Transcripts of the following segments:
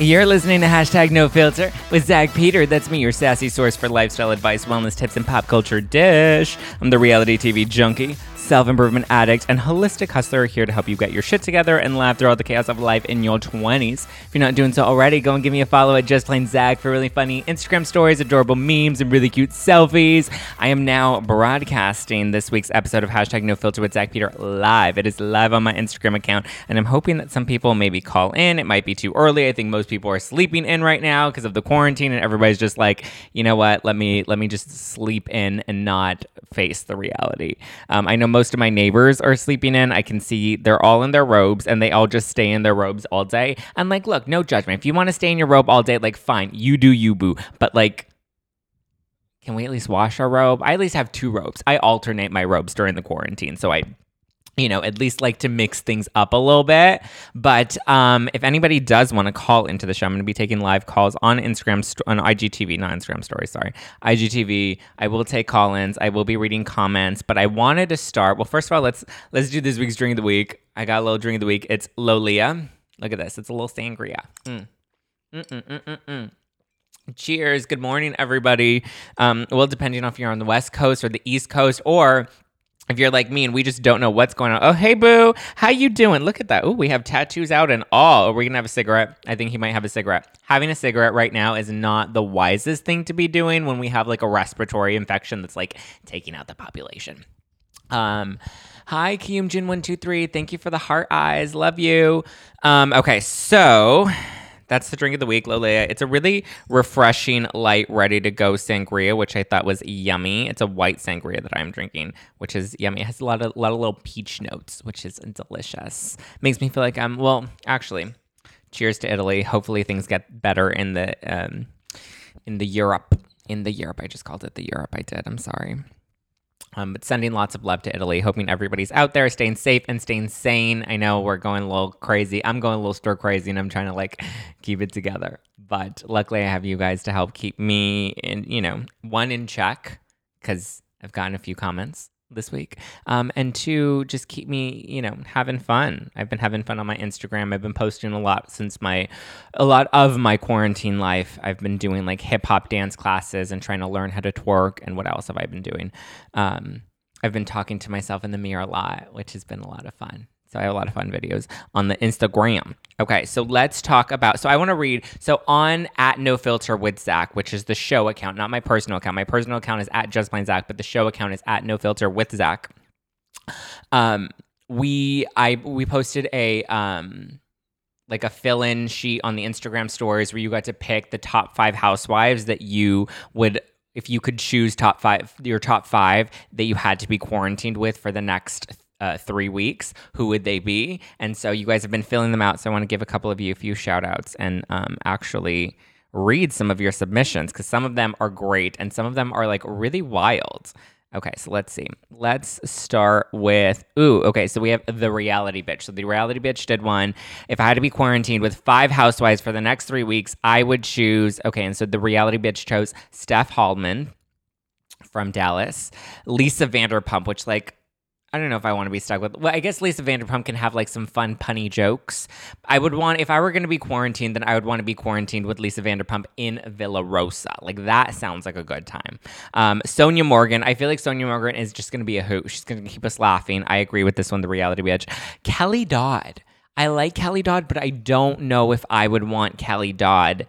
You're listening to hashtag no filter with Zack Peter. That's me, your sassy source for lifestyle advice, wellness tips, and pop culture dish. I'm the reality TV junkie self improvement addict, and holistic hustler here to help you get your shit together and laugh through all the chaos of life in your 20s. If you're not doing so already, go and give me a follow at Just Plain Zack for really funny Instagram stories, adorable memes, and really cute selfies. I am now broadcasting this week's episode of Hashtag No Filter with Zack Peter live. It is live on my Instagram account, and I'm hoping that some people maybe call in. It might be too early. I think most people are sleeping in right now because of the quarantine, and everybody's just like, you know what? Let me let me just sleep in and not face the reality. Um, I know most of my neighbors are sleeping in. I can see they're all in their robes and they all just stay in their robes all day. I'm like, look, no judgment. If you want to stay in your robe all day, like, fine, you do you, boo. But like, can we at least wash our robe? I at least have two robes. I alternate my robes during the quarantine. So I you know, at least like to mix things up a little bit. But um, if anybody does want to call into the show, I'm going to be taking live calls on Instagram, st- on IGTV, not Instagram stories, sorry, IGTV. I will take call-ins. I will be reading comments. But I wanted to start. Well, first of all, let's let's do this week's drink of the week. I got a little drink of the week. It's Lolea. Look at this. It's a little sangria. Mm. Cheers. Good morning, everybody. Um, well, depending on if you're on the West Coast or the East Coast, or if you're like me and we just don't know what's going on oh hey boo. How you doing? Look at that. Oh we have tattoos out and all. Are we gonna have a cigarette? I think he might have a cigarette. Having a cigarette right now is not the wisest thing to be doing when we have like a respiratory infection that's like taking out the population. Um hi kyumjin123 thank you for the heart eyes. Love you. Um okay so that's the drink of the week, Lolea. It's a really refreshing, light, ready to go sangria, which I thought was yummy. It's a white sangria that I'm drinking, which is yummy. It has a lot of lot of little peach notes, which is delicious. Makes me feel like I'm well, actually. Cheers to Italy. Hopefully things get better in the um in the Europe. In the Europe. I just called it the Europe. I did. I'm sorry. Um, but sending lots of love to Italy, hoping everybody's out there staying safe and staying sane. I know we're going a little crazy. I'm going a little stir crazy and I'm trying to like keep it together. But luckily, I have you guys to help keep me in, you know, one in check because I've gotten a few comments this week. Um, and two, just keep me, you know, having fun. I've been having fun on my Instagram. I've been posting a lot since my, a lot of my quarantine life. I've been doing like hip hop dance classes and trying to learn how to twerk. And what else have I been doing? Um, I've been talking to myself in the mirror a lot, which has been a lot of fun. So I have a lot of fun videos on the Instagram. Okay, so let's talk about. So I want to read. So on at No Filter with Zack, which is the show account, not my personal account. My personal account is at Just Plain Zack, but the show account is at No Filter with Zack. Um, we I we posted a um like a fill-in sheet on the Instagram stories where you got to pick the top five housewives that you would if you could choose top five your top five that you had to be quarantined with for the next uh, three weeks, who would they be? And so you guys have been filling them out. So I want to give a couple of you a few shout outs and um, actually read some of your submissions because some of them are great and some of them are like really wild. Okay, so let's see. Let's start with ooh. Okay, so we have the reality bitch. So the reality bitch did one. If I had to be quarantined with five housewives for the next three weeks, I would choose. Okay, and so the reality bitch chose Steph Hollman from Dallas, Lisa Vanderpump, which like I don't know if I want to be stuck with. Well, I guess Lisa Vanderpump can have like some fun punny jokes. I would want if I were going to be quarantined, then I would want to be quarantined with Lisa Vanderpump in Villa Rosa. Like that sounds like a good time. Um, Sonja Morgan, I feel like Sonja Morgan is just going to be a hoot. She's going to keep us laughing. I agree with this one. The reality bitch, Kelly Dodd. I like Kelly Dodd, but I don't know if I would want Kelly Dodd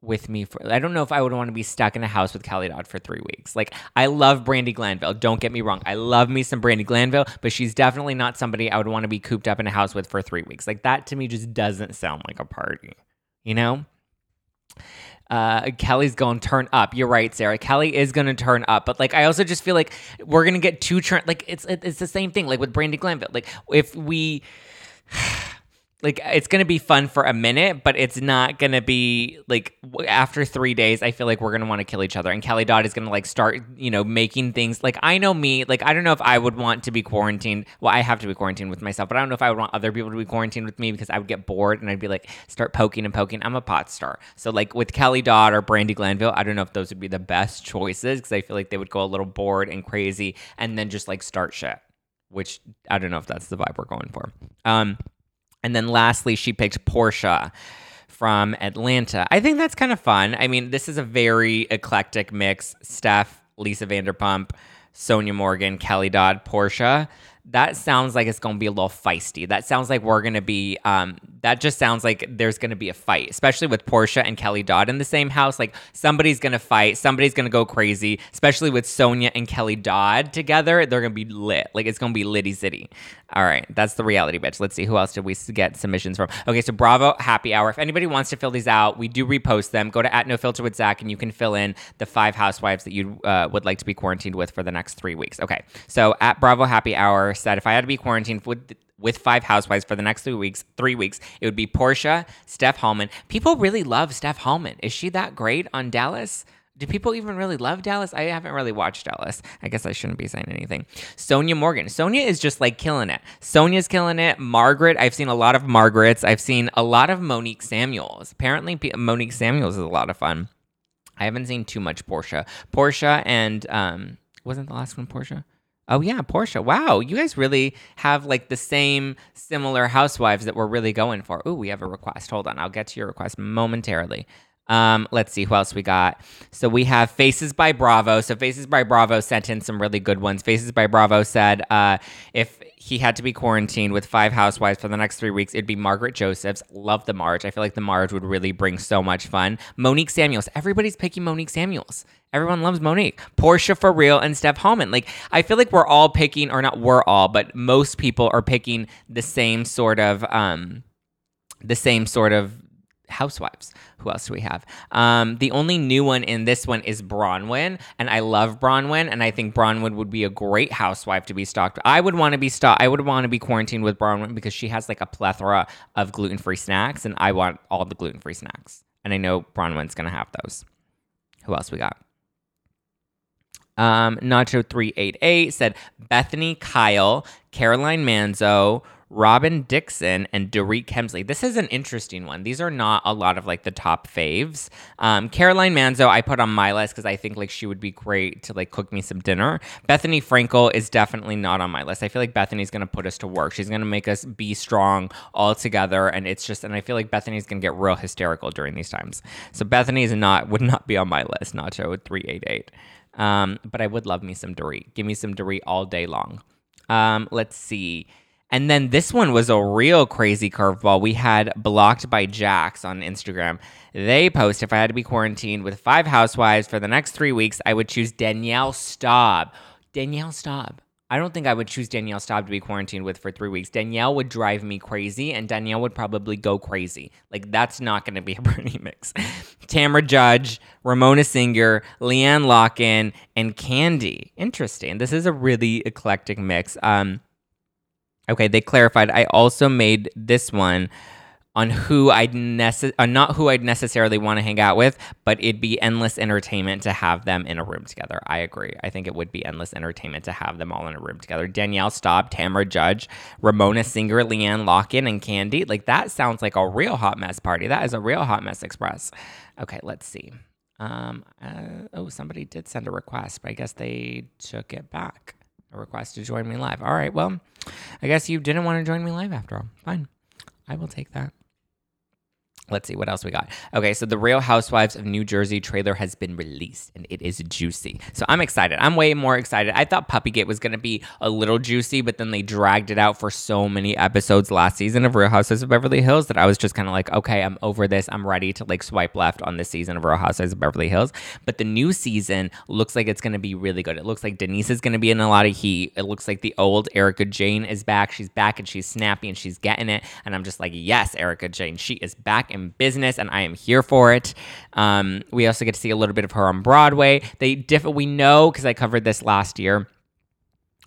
with me for I don't know if I would want to be stuck in a house with Kelly Dodd for three weeks. Like I love Brandi Glanville. Don't get me wrong. I love me some Brandi Glanville, but she's definitely not somebody I would want to be cooped up in a house with for three weeks. Like that to me just doesn't sound like a party. You know? Uh, Kelly's going to turn up. You're right, Sarah. Kelly is going to turn up, but like I also just feel like we're going to get too turn. Like it's it's the same thing. Like with Brandi Glanville. Like if we like it's gonna be fun for a minute, but it's not gonna be like after three days. I feel like we're gonna want to kill each other, and Kelly Dodd is gonna like start, you know, making things like I know me. Like I don't know if I would want to be quarantined. Well, I have to be quarantined with myself, but I don't know if I would want other people to be quarantined with me because I would get bored and I'd be like start poking and poking. I'm a pot star, so like with Kelly Dodd or Brandi Glanville, I don't know if those would be the best choices because I feel like they would go a little bored and crazy and then just like start shit, which I don't know if that's the vibe we're going for. Um. And then lastly, she picked Porsha from Atlanta. I think that's kind of fun. I mean, this is a very eclectic mix. Steph, Lisa Vanderpump, Sonja Morgan, Kelly Dodd, Porsha that sounds like it's going to be a little feisty. That sounds like we're going to be, um, that just sounds like there's going to be a fight, especially with Porsha and Kelly Dodd in the same house. Like somebody's going to fight, somebody's going to go crazy, especially with Sonja and Kelly Dodd together. They're going to be lit. Like it's going to be litty city. All right, that's the reality bitch. Let's see who else did we get submissions from. Okay, so Bravo Happy Hour. If anybody wants to fill these out, we do repost them. Go to at No Filter with Zack, and you can fill in the five housewives that you uh, would like to be quarantined with for the next three weeks. Okay, so at Bravo Happy Hour said if I had to be quarantined with with five housewives for the next three weeks, three weeks, it would be Porsha, Steph Hollman. People really love Steph Hollman. Is she that great on Dallas? do people even really love Dallas? I haven't really watched Dallas. I guess I shouldn't be saying anything. Sonja Morgan. Sonja is just like killing it. Sonja's killing it. Margaret. I've seen a lot of Margarets. I've seen a lot of Monique Samuels. Apparently, Monique Samuels is a lot of fun. I haven't seen too much Porsha. Porsha and um, wasn't the last one Porsha? Oh yeah, Porsha. Wow, you guys really have like the same similar housewives that we're really going for. Oh, we have a request. Hold on, I'll get to your request momentarily. Um, let's see who else we got. So we have Faces by Bravo. So Faces by Bravo sent in some really good ones. Faces by Bravo said uh, if he had to be quarantined with five housewives for the next three weeks, it'd be Margaret Josephs. Love the Marge. I feel like the Marge would really bring so much fun. Monique Samuels. Everybody's picking Monique Samuels. Everyone loves Monique. Porsha for real and Steph Hollman. Like I feel like we're all picking, or not we're all, but most people are picking the same sort of um the same sort of housewives. Who else do we have? Um, the only new one in this one is Braunwyn, and I love Braunwyn, and I think Braunwyn would be a great housewife to be stalked. I would want to be stalked. I would want to be quarantined with Braunwyn because she has like a plethora of gluten free snacks, and I want all the gluten free snacks. And I know Braunwyn's gonna have those. Who else we got? Um, Nacho388 said Bethenny Kyle, Caroline Manzo, Robyn Dixon and Dorit Kemsley. This is an interesting one. These are not a lot of like the top faves. Um, Caroline Manzo, I put on my list because I think like she would be great to like cook me some dinner. Bethenny Frankel is definitely not on my list. I feel like Bethenny's gonna put us to work. She's gonna make us be strong all together, and it's just and I feel like Bethenny's gonna get real hysterical during these times. So Bethenny is not would not be on my list. Nacho three eight eight. Um, but I would love me some Dorit. Give me some Dorit all day long. Um, let's see. And then this one was a real crazy curveball. We had blocked by Jax on Instagram. They post if I had to be quarantined with five housewives for the next three weeks, I would choose Danielle Staub. Danielle Staub. I don't think I would choose Danielle Staub to be quarantined with for three weeks. Danielle would drive me crazy, and Danielle would probably go crazy. Like, that's not going to be a Bernie mix. Tamra Judge, Ramona Singer, LeeAnne Locken, and Kandi. Interesting. This is a really eclectic mix. Um, Okay, they clarified. I also made this one on who I'd nece- uh, not who I'd necessarily want to hang out with, but it'd be endless entertainment to have them in a room together. I agree. I think it would be endless entertainment to have them all in a room together. Danielle Staub, Tamra Judge, Ramona Singer, LeeAnne Locken, and Kandi. Like that sounds like a real hot mess party. That is a real hot mess express. Okay, let's see. Um, uh, oh, somebody did send a request, but I guess they took it back a request to join me live. All right, well, I guess you didn't want to join me live after all. Fine. I will take that. Let's see what else we got. Okay, so the Real Housewives of New Jersey trailer has been released and it is juicy. So I'm excited. I'm way more excited. I thought Puppygate was going to be a little juicy, but then they dragged it out for so many episodes last season of Real Housewives of Beverly Hills that I was just kind of like, okay, I'm over this. I'm ready to like swipe left on this season of Real Housewives of Beverly Hills. But the new season looks like it's going to be really good. It looks like Denise is going to be in a lot of heat. It looks like the old Erika Jayne is back. She's back and she's snappy and she's getting it. And I'm just like, yes, Erika Jayne, she is back in business and I am here for it. Um, we also get to see a little bit of her on Broadway. They diff- we know because I covered this last year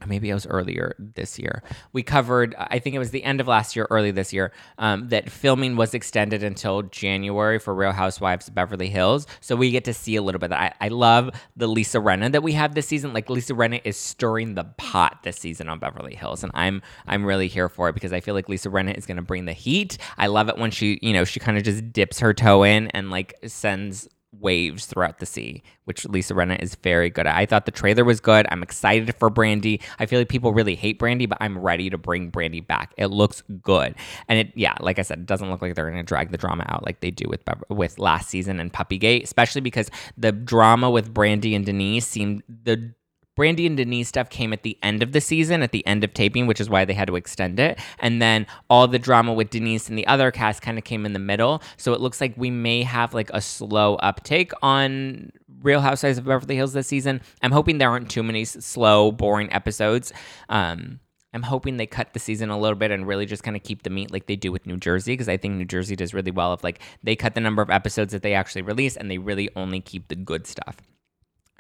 maybe it was earlier this year. We covered, I think it was the end of last year, early this year, um, that filming was extended until January for Real Housewives of Beverly Hills. So we get to see a little bit. I, I love the Lisa Rinna that we have this season. Like Lisa Rinna is stirring the pot this season on Beverly Hills, and I'm I'm really here for it because I feel like Lisa Rinna is going to bring the heat. I love it when she, you know, she kind of just dips her toe in and like sends waves throughout the sea, which Lisa Rinna is very good at. I thought the trailer was good. I'm excited for Brandi. I feel like people really hate Brandi, but I'm ready to bring Brandi back. It looks good, and it yeah, like I said, it doesn't look like they're going to drag the drama out like they do with with last season and Puppygate, especially because the drama with Brandi and Denise seemed the Brandi and Denise stuff came at the end of the season, at the end of taping, which is why they had to extend it. And then all the drama with Denise and the other cast kind of came in the middle. So it looks like we may have like a slow uptake on Real Housewives of Beverly Hills this season. I'm hoping there aren't too many slow, boring episodes. Um, I'm hoping they cut the season a little bit and really just kind of keep the meat like they do with New Jersey because I think New Jersey does really well if like they cut the number of episodes that they actually release and they really only keep the good stuff.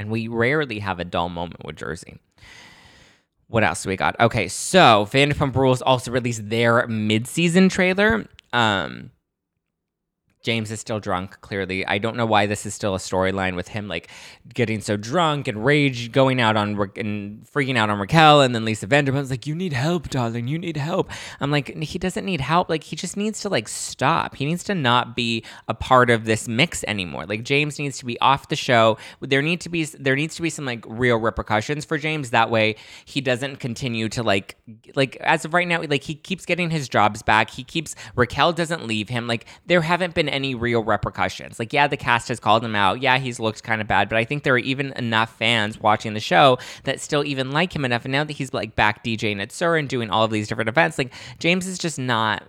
And we rarely have a dull moment with Jersey. What else do we got? Okay, so Vanderpump Rules also released their mid-season trailer. Um, James is still drunk, clearly. I don't know why this is still a storyline with him like getting so drunk and rage going out on and freaking out on Raquel. And then Lisa Vanderpump's like, You need help, darling. You need help. I'm like, He doesn't need help. Like, he just needs to like stop. He needs to not be a part of this mix anymore. Like, James needs to be off the show. There need to be, there needs to be some like real repercussions for James. That way he doesn't continue to like, like, as of right now, like he keeps getting his jobs back. He keeps, Raquel doesn't leave him. Like, there haven't been any real repercussions. Like, yeah, the cast has called him out. Yeah, he's looked kind of bad, but I think there are even enough fans watching the show that still even like him enough. And now that he's like back DJing at SUR and doing all of these different events, like James is just not.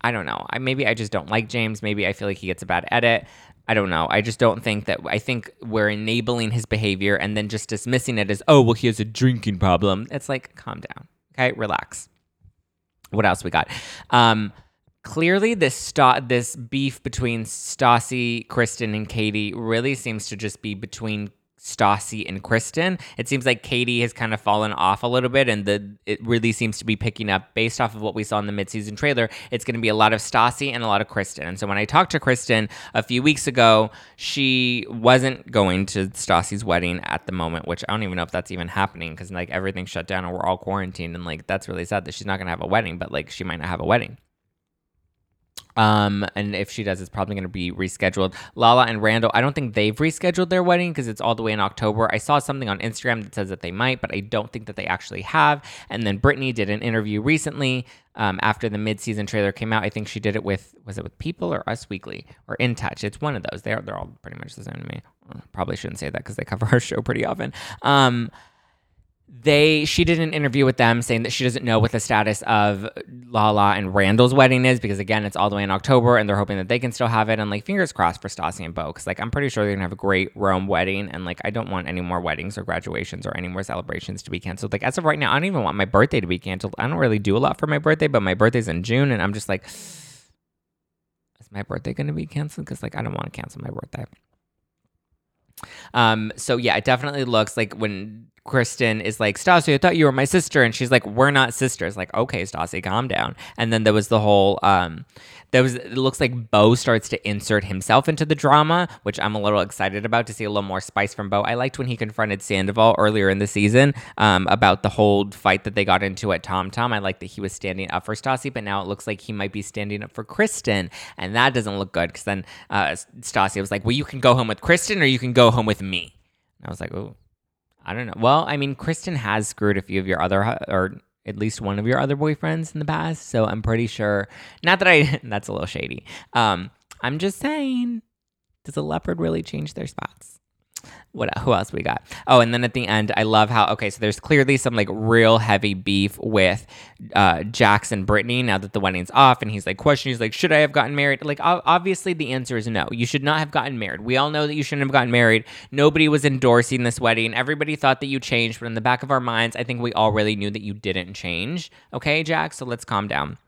I don't know. I maybe I just don't like James. Maybe I feel like he gets a bad edit. I don't know. I just don't think that. I think we're enabling his behavior and then just dismissing it as, oh, well, he has a drinking problem. It's like, calm down. Okay, relax. What else we got? Um, clearly this st- this beef between Stassi, Kristen, and Katie really seems to just be between Stassi and Kristen. It seems like Katie has kind of fallen off a little bit, and the it really seems to be picking up based off of what we saw in the midseason trailer. It's going to be a lot of Stassi and a lot of Kristen. And so when I talked to Kristen a few weeks ago, she wasn't going to Stassi's wedding at the moment, which I don't even know if that's even happening because like everything's shut down and we're all quarantined, and like that's really sad that she's not going to have a wedding, but like she might not have a wedding. Um, and if she does, it's probably going to be rescheduled. Lala and Randall, I don't think they've rescheduled their wedding because it's all the way in October. I saw something on Instagram that says that they might, but I don't think that they actually have. And then Brittany did an interview recently um, after the mid-season trailer came out. I think she did it with was it with People or Us Weekly or In Touch? It's one of those. They're they're all pretty much the same to me. Probably shouldn't say that because they cover our show pretty often. Um, they she did an interview with them saying that she doesn't know what the status of Lala and Randall's wedding is because again it's all the way in October and they're hoping that they can still have it. And like fingers crossed for Stassi and Beau because like I'm pretty sure they're gonna have a great Rome wedding. And like I don't want any more weddings or graduations or any more celebrations to be canceled. Like as of right now I don't even want my birthday to be canceled. I don't really do a lot for my birthday but my birthday's in June and I'm just like is my birthday gonna be canceled? Because like I don't want to cancel my birthday um, so yeah, it definitely looks like when Kristen is like, Stassi, I thought you were my sister. And she's like, we're not sisters. Like, okay, Stassi, calm down. And then there was the whole, um, there was, it looks like Beau starts to insert himself into the drama, which I'm a little excited about to see a little more spice from Beau. I liked when he confronted Sandoval earlier in the season um, about the whole fight that they got into at Tom Tom. I like that he was standing up for Stassi, but now it looks like he might be standing up for Kristen. And that doesn't look good because then uh, Stassi was like, well, you can go home with Kristen or you can go home with me. And I was like, oh, I don't know. Well, I mean, Kristen has screwed a few of your other, or at least one of your other boyfriends in the past. So I'm pretty sure. Not that I. That's a little shady. Um, I'm just saying. Does a leopard really change their spots? What who else we got? Oh, and then at the end, I love how okay, so there's clearly some like real heavy beef with uh, Jackson Brittany now that the wedding's off, and he's like questioning, he's like, should I have gotten married? Like obviously the answer is no. You should not have gotten married. We all know that you shouldn't have gotten married. Nobody was endorsing this wedding. Everybody thought that you changed, but in the back of our minds, I think we all really knew that you didn't change. Okay, Jack. So let's calm down.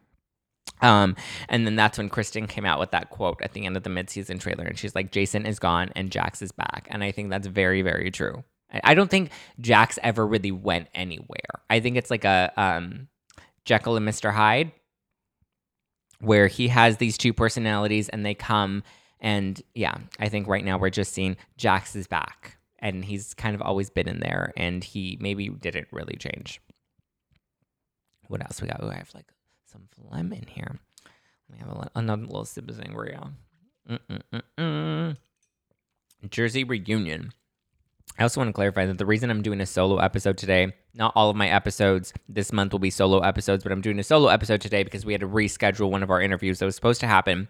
Um, and then that's when Kristen came out with that quote at the end of the midseason trailer, and she's like, "Jason is gone and Jax is back," and I think that's very, very true. I don't think Jax ever really went anywhere. I think it's like a um, Jekyll and Mister Hyde, where he has these two personalities and they come and yeah, I think right now we're just seeing Jax is back and he's kind of always been in there and he maybe didn't really change. What else we got? Oh, I have like some phlegm in here. Let me have a, another little sip of sangria. Mm-mm-mm-mm. Jersey reunion. I also want to clarify that the reason I'm doing a solo episode today, not all of my episodes this month will be solo episodes, but I'm doing a solo episode today because we had to reschedule one of our interviews that was supposed to happen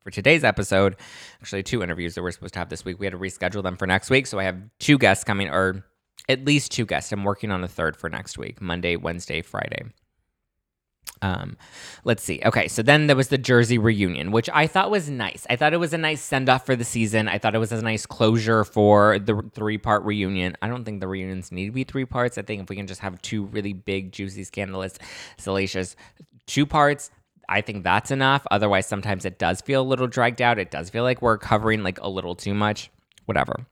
for today's episode. Actually, two interviews that we're supposed to have this week. We had to reschedule them for next week. So I have two guests coming, or at least two guests. I'm working on a third for next week Monday, Wednesday, Friday. Um, let's see. Okay, so then there was the Jersey reunion, which I thought was nice. I thought it was a nice send off for the season. I thought it was a nice closure for the three part reunion. I don't think the reunions need to be three parts. I think if we can just have two really big, juicy, scandalous, salacious two parts, I think that's enough. Otherwise, sometimes it does feel a little dragged out. It does feel like we're covering like a little too much. Whatever.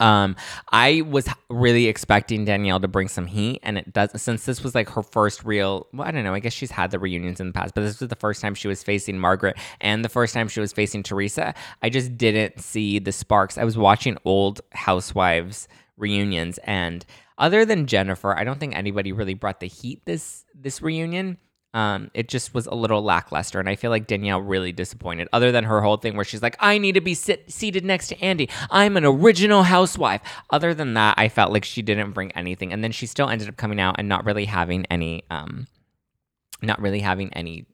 Um, I was really expecting Danielle to bring some heat, and it does. Since this was like her first real, well, I don't know. I guess she's had the reunions in the past, but this was the first time she was facing Margaret, and the first time she was facing Teresa. I just didn't see the sparks. I was watching old Housewives reunions, and other than Jennifer, I don't think anybody really brought the heat this this reunion um, it just was a little lackluster. And I feel like Danielle really disappointed, other than her whole thing where she's like, I need to be sit- seated next to Andy. I'm an original housewife. Other than that, I felt like she didn't bring anything. And then she still ended up coming out and not really having any, um, not really having any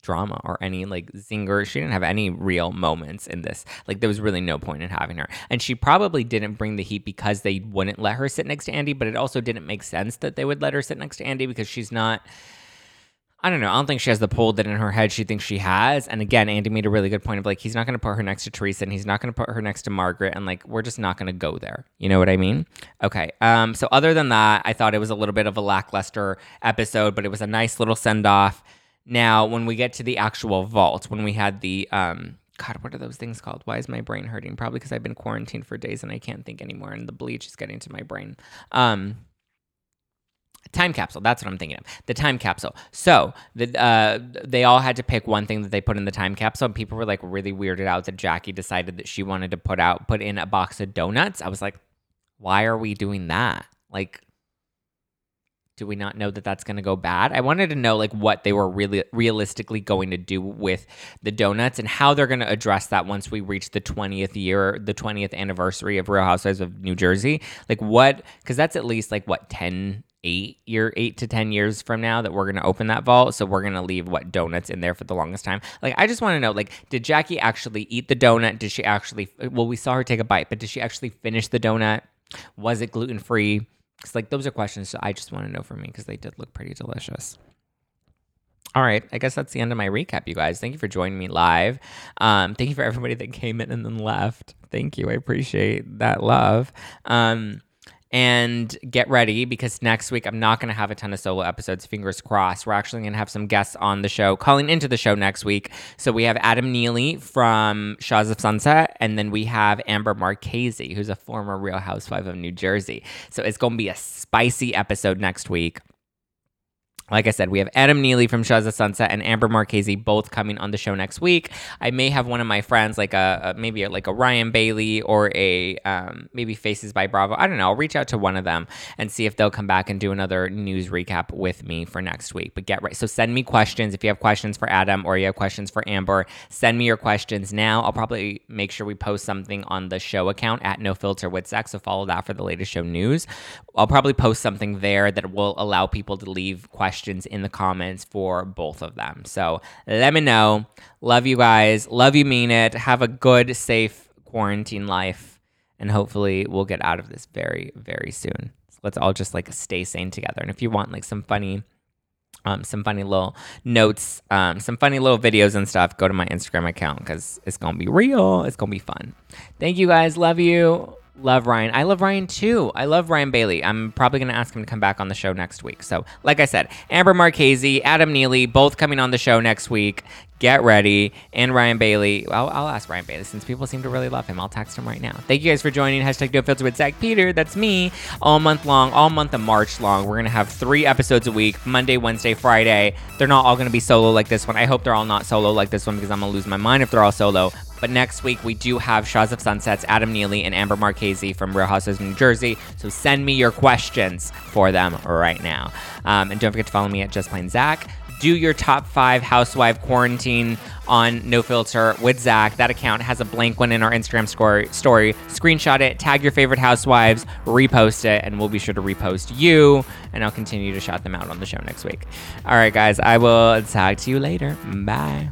drama or any like zinger. She didn't have any real moments in this. Like there was really no point in having her. And she probably didn't bring the heat because they wouldn't let her sit next to Andy, but it also didn't make sense that they would let her sit next to Andy because she's not I don't know. I don't think she has the pull that in her head she thinks she has. And again, Andy made a really good point of like, he's not going to put her next to Teresa and he's not going to put her next to Margaret. And like, we're just not going to go there. You know what I mean? Okay. Um, so other than that, I thought it was a little bit of a lackluster episode, but it was a nice little send off. Now, when we get to the actual vault, when we had the, um, God, what are those things called? Why is my brain hurting? Probably because I've been quarantined for days and I can't think anymore, and the bleach is getting to my brain. Um, time capsule that's what i'm thinking of the time capsule. So the, uh, they all had to pick one thing that they put in the time capsule and people were like really weirded out that jackie decided that she wanted to put out put in a box of donuts. I was like why are we doing that? Like do we not know that that's going to go bad? I wanted to know like what they were really realistically going to do with the donuts and how they're going to address that once we reach the 20th year the 20th anniversary of real housewives of new jersey. Like what because that's at least like what 10 eight year eight to ten years from now that we're gonna open that vault so we're gonna leave what donuts in there for the longest time like i just want to know like did jackie actually eat the donut did she actually well we saw her take a bite but did she actually finish the donut was it gluten-free because like those are questions so i just want to know from me because they did look pretty delicious all right, I guess that's the end of my recap, you guys. Thank you for joining me live. Um, thank you for everybody that came in and then left. Thank you. I appreciate that love. Um, and get ready because next week I'm not going to have a ton of solo episodes. Fingers crossed. We're actually going to have some guests on the show calling into the show next week. So we have Adam Neely from Shahs of Sunset, and then we have Amber Marchese, who's a former Real Housewife of New Jersey. So it's going to be a spicy episode next week. Like I said, we have Adam Neely from of Sunset and Amber Marchese both coming on the show next week. I may have one of my friends, like a, a maybe like a Ryan Bailey or a um, maybe Faces by Bravo. I don't know. I'll reach out to one of them and see if they'll come back and do another news recap with me for next week. But get right. So send me questions if you have questions for Adam or you have questions for Amber. Send me your questions now. I'll probably make sure we post something on the show account at No Filter with Zack. So follow that for the latest show news. I'll probably post something there that will allow people to leave questions questions in the comments for both of them. So let me know. Love you guys. Love you, mean it. Have a good, safe quarantine life. And hopefully we'll get out of this very, very soon. So let's all just like stay sane together. And if you want like some funny, um, some funny little notes, um, some funny little videos and stuff, go to my Instagram account because it's going to be real. It's going to be fun. Thank you guys. Love you. Love Ryan. I love Ryan too. I love Ryan Bailey. I'm probably going to ask him to come back on the show next week. So, like I said, Amber Marchese, Adam Neely, both coming on the show next week. Get ready. And Ryan Bailey. Well, I'll ask Ryan Bailey since people seem to really love him. I'll text him right now. Thank you guys for joining. Hashtag No Filter with Zack Peter. That's me. All month long, all month of March long. We're going to have three episodes a week Monday, Wednesday, Friday. They're not all going to be solo like this one. I hope they're all not solo like this one because I'm going to lose my mind if they're all solo. But next week, we do have Shahs of Sunsets, Adam Neely, and Amber Marchese from Real Houses New Jersey. So send me your questions for them right now. Um, and don't forget to follow me at Just Plain Zack. do your top five housewife quarantine on No Filter with Zack. That account has a blank one in our Instagram story. Screenshot it, tag your favorite housewives, repost it, and we'll be sure to repost you. And I'll continue to shout them out on the show next week. All right, guys, I will talk to you later. Bye.